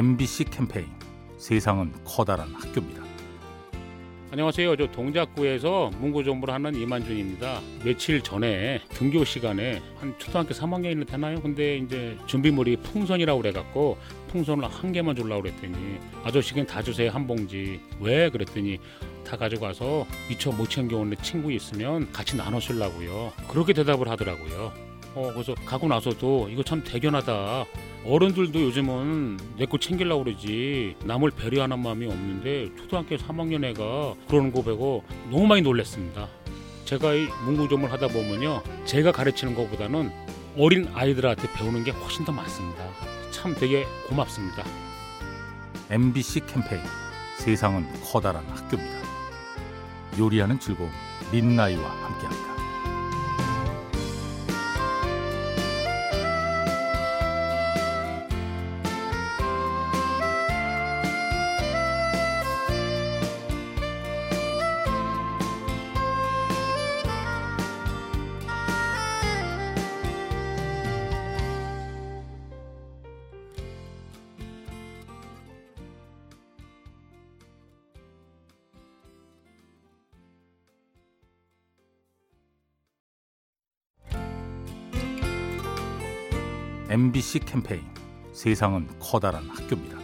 MBC 캠페인 세상은 커다란 학교입니다. 안녕하세요. 저 동작구에서 문구 정보를 하는 이만준입니다. 며칠 전에 등교 시간에 한 초등학교 3학년이 되나요? 근데 이제 준비물이 풍선이라고 그래갖고 풍선을 한 개만 주려고 그랬더니 아저씨 그냥 다 주세요 한 봉지. 왜? 그랬더니 다 가져가서 미처 못 챙겨온 친구 있으면 같이 나눠 쓰려고요. 그렇게 대답을 하더라고요. 어 그래서 가고 나서도 이거 참 대견하다. 어른들도 요즘은 내 거 챙기려고 그러지 남을 배려하는 마음이 없는데 초등학교 3학년 애가 그러는 거 보고 너무 많이 놀랐습니다. 제가 이 문구점을 하다 보면요 제가 가르치는 것보다는 어린 아이들한테 배우는 게 훨씬 더 많습니다. 참 되게 고맙습니다. MBC 캠페인 세상은 커다란 학교입니다. 요리하는 즐거움 민나이와 함께합니다. MBC 캠페인 세상은 커다란 학교입니다.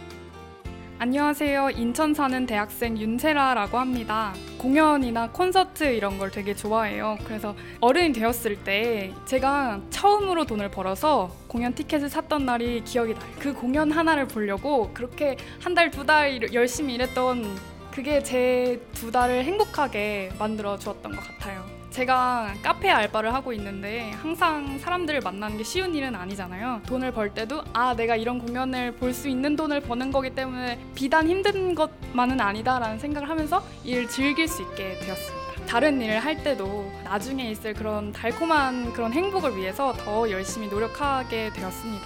안녕하세요. 인천 사는 대학생 윤세라라고 합니다. 공연이나 콘서트 이런 걸 되게 좋아해요. 그래서 어른이 되었을 때 제가 처음으로 돈을 벌어서 공연 티켓을 샀던 날이 기억이 나요. 그 공연 하나를 보려고 그렇게 한 달, 두 달 열심히 일했던 그게 제 두 달을 행복하게 만들어 주었던 것 같아요. 제가 카페 알바를 하고 있는데 항상 사람들을 만나는 게 쉬운 일은 아니잖아요. 돈을 벌 때도 아 내가 이런 공연을 볼 수 있는 돈을 버는 거기 때문에 비단 힘든 것만은 아니다라는 생각을 하면서 일을 즐길 수 있게 되었습니다. 다른 일을 할 때도 나중에 있을 그런 달콤한 그런 행복을 위해서 더 열심히 노력하게 되었습니다.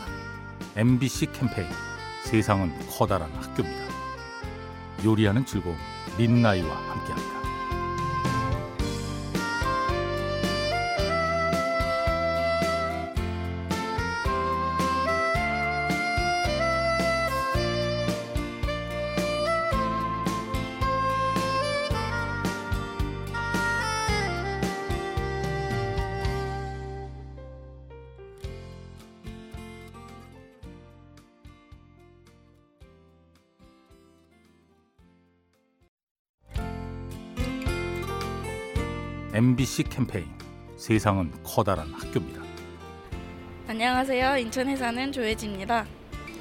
MBC 캠페인 세상은 커다란 학교입니다. 요리하는 즐거움 민나이와 함께합니다. MBC 캠페인 세상은 커다란 학교입니다. 안녕하세요. 인천에 사는 조혜지입니다.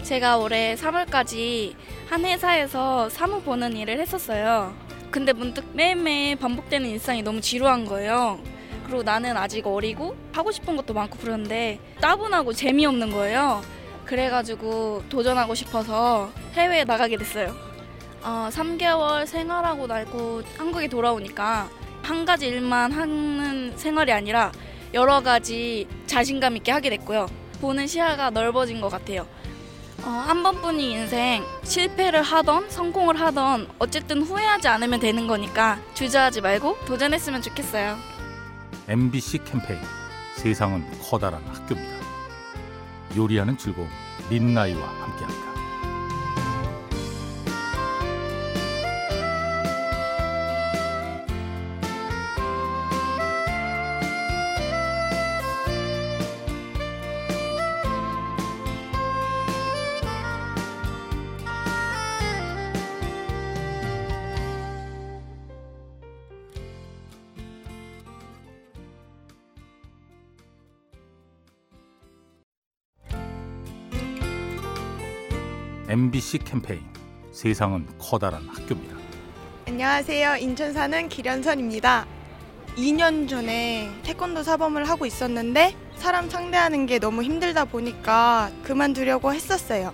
제가 올해 3월까지 한 회사에서 사무 보는 일을 했었어요. 근데 문득 매일매일 반복되는 일상이 너무 지루한 거예요. 그리고 나는 아직 어리고 하고 싶은 것도 많고 그런데 따분하고 재미없는 거예요. 그래가지고 도전하고 싶어서 해외에 나가게 됐어요. 어, 3개월 생활하고 나고 한국에 돌아오니까 한 가지 일만 하는 생활이 아니라 여러 가지 자신감 있게 하게 됐고요. 보는 시야가 넓어진 것 같아요. 어, 한 번뿐인 인생 실패를 하던 성공을 하던 어쨌든 후회하지 않으면 되는 거니까 주저하지 말고 도전했으면 좋겠어요. MBC 캠페인 세상은 커다란 학교입니다. 요리하는 즐거움 민나이와 함께합니다. MBC 캠페인 세상은 커다란 학교입니다. 안녕하세요. 인천 사는 기련선입니다. 2년 전에 태권도 사범을 하고 있었는데 사람 상대하는 게 너무 힘들다 보니까 그만두려고 했었어요.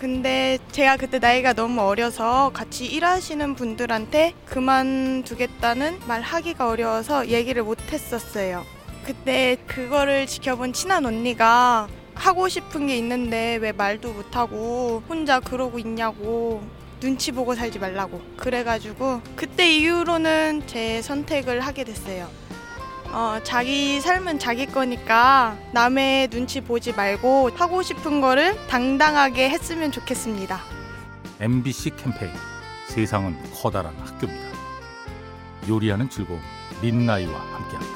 근데 제가 그때 나이가 너무 어려서 같이 일하시는 분들한테 그만두겠다는 말 하기가 어려워서 얘기를 못 했었어요. 그때 그거를 지켜본 친한 언니가 하고 싶은 게 있는데 왜 말도 못하고 혼자 그러고 있냐고 눈치 보고 살지 말라고 그래가지고 그때 이후로는 제 선택을 하게 됐어요. 어, 자기 삶은 자기 거니까 남의 눈치 보지 말고 하고 싶은 거를 당당하게 했으면 좋겠습니다. MBC 캠페인 세상은 커다란 학교입니다. 요리하는 즐거움 민나이와 함께합니다.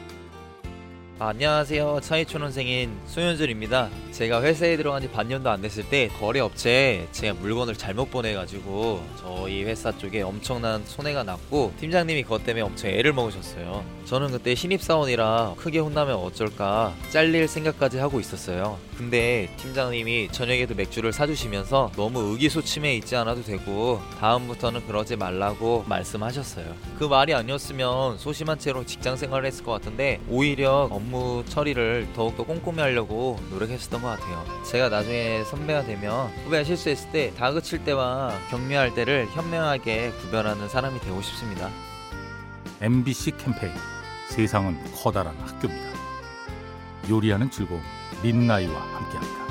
아, 안녕하세요. 사회초년생인 소현준입니다. 제가 회사에 들어간 지 반년도 안 됐을 때 거래 업체에 제가 물건을 잘못 보내가지고 저희 회사 쪽에 엄청난 손해가 났고 팀장님이 그것 때문에 엄청 애를 먹으셨어요. 저는 그때 신입사원이라 크게 혼나면 어쩔까 잘릴 생각까지 하고 있었어요. 근데 팀장님이 저녁에도 맥주를 사주시면서 너무 의기소침해 있지 않아도 되고 다음부터는 그러지 말라고 말씀하셨어요. 그 말이 아니었으면 소심한 채로 직장 생활을 했을 것 같은데 오히려 업무 처리를 더욱더 꼼꼼히 하려고 노력했었던 것 같아요. 제가 나중에 선배가 되면 후배가 실수했을 때 다그칠 때와 격려할 때를 현명하게 구별하는 사람이 되고 싶습니다. MBC 캠페인 세상은 커다란 학교입니다. 요리하는 즐거움 민나이와 함께합니다.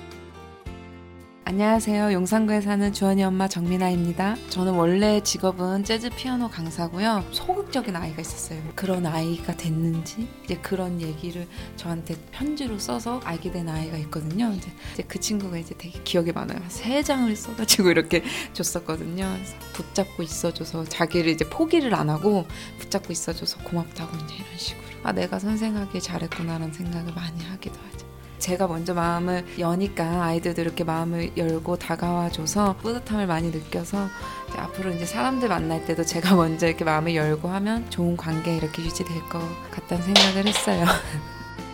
안녕하세요. 용산구에 사는 주원이 엄마 정민아입니다. 저는 원래 직업은 재즈 피아노 강사고요. 소극적인 아이가 있었어요. 그런 아이가 됐는지 이제 그런 얘기를 저한테 편지로 써서 알게 된 아이가 있거든요. 이제, 이제 그 친구가 이제 되게 기억에 많아요. 세 장을 써가지고 이렇게 줬었거든요. 그래서 붙잡고 있어줘서 자기를 이제 포기를 안 하고 붙잡고 있어줘서 고맙다고 이제 이런 식으로. 아 내가 선생하기 잘했구나라는 생각을 많이 하기도 하죠. 제가 먼저 마음을 여니까 아이들도 이렇게 마음을 열고 다가와줘서 뿌듯함을 많이 느껴서 이제 앞으로 이제 사람들 만날 때도 제가 먼저 이렇게 마음을 열고 하면 좋은 관계 이렇게 유지될 것 같다는 생각을 했어요.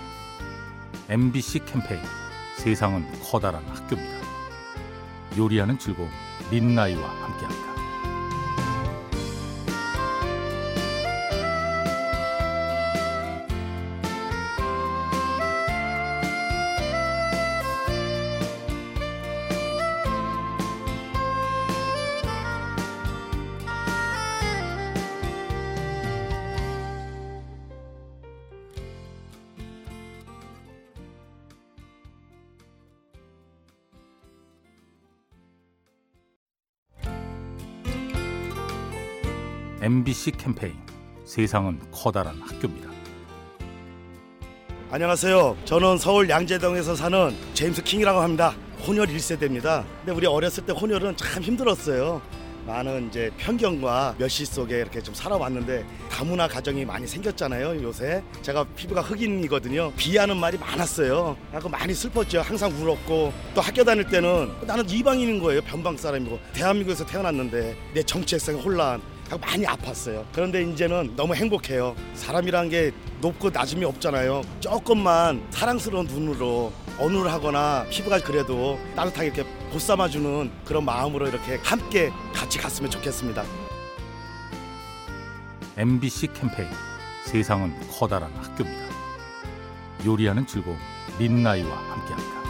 MBC 캠페인 세상은 커다란 학교입니다. 요리하는 즐거움 민나이와 함께합니다. MBC 캠페인 세상은 커다란 학교입니다. 안녕하세요. 저는 서울 양재동에서 사는 제임스 킹이라고 합니다. 혼혈 1세대입니다. 근데 우리 어렸을 때 혼혈은 참 힘들었어요. 많은 이제 편견과 멸시 속에 이렇게 좀 살아왔는데 다문화 가정이 많이 생겼잖아요 요새 제가 피부가 흑인이거든요 비하는 말이 많았어요 약간 많이 슬펐죠 항상 울었고 또 학교 다닐 때는 나는 이방인인 거예요 변방 사람이고 대한민국에서 태어났는데 내 정체성 혼란 많이 아팠어요. 그런데 이제는 너무 행복해요. 사람이란 게 높고 낮음이 없잖아요. 조금만 사랑스러운 눈으로 언우를 하거나 피부가 그래도 따뜻하게 이렇게 보쌈아주는 그런 마음으로 이렇게 함께 같이 갔으면 좋겠습니다. MBC 캠페인 세상은 커다란 학교입니다. 요리하는 즐거움 민나이와 함께합니다.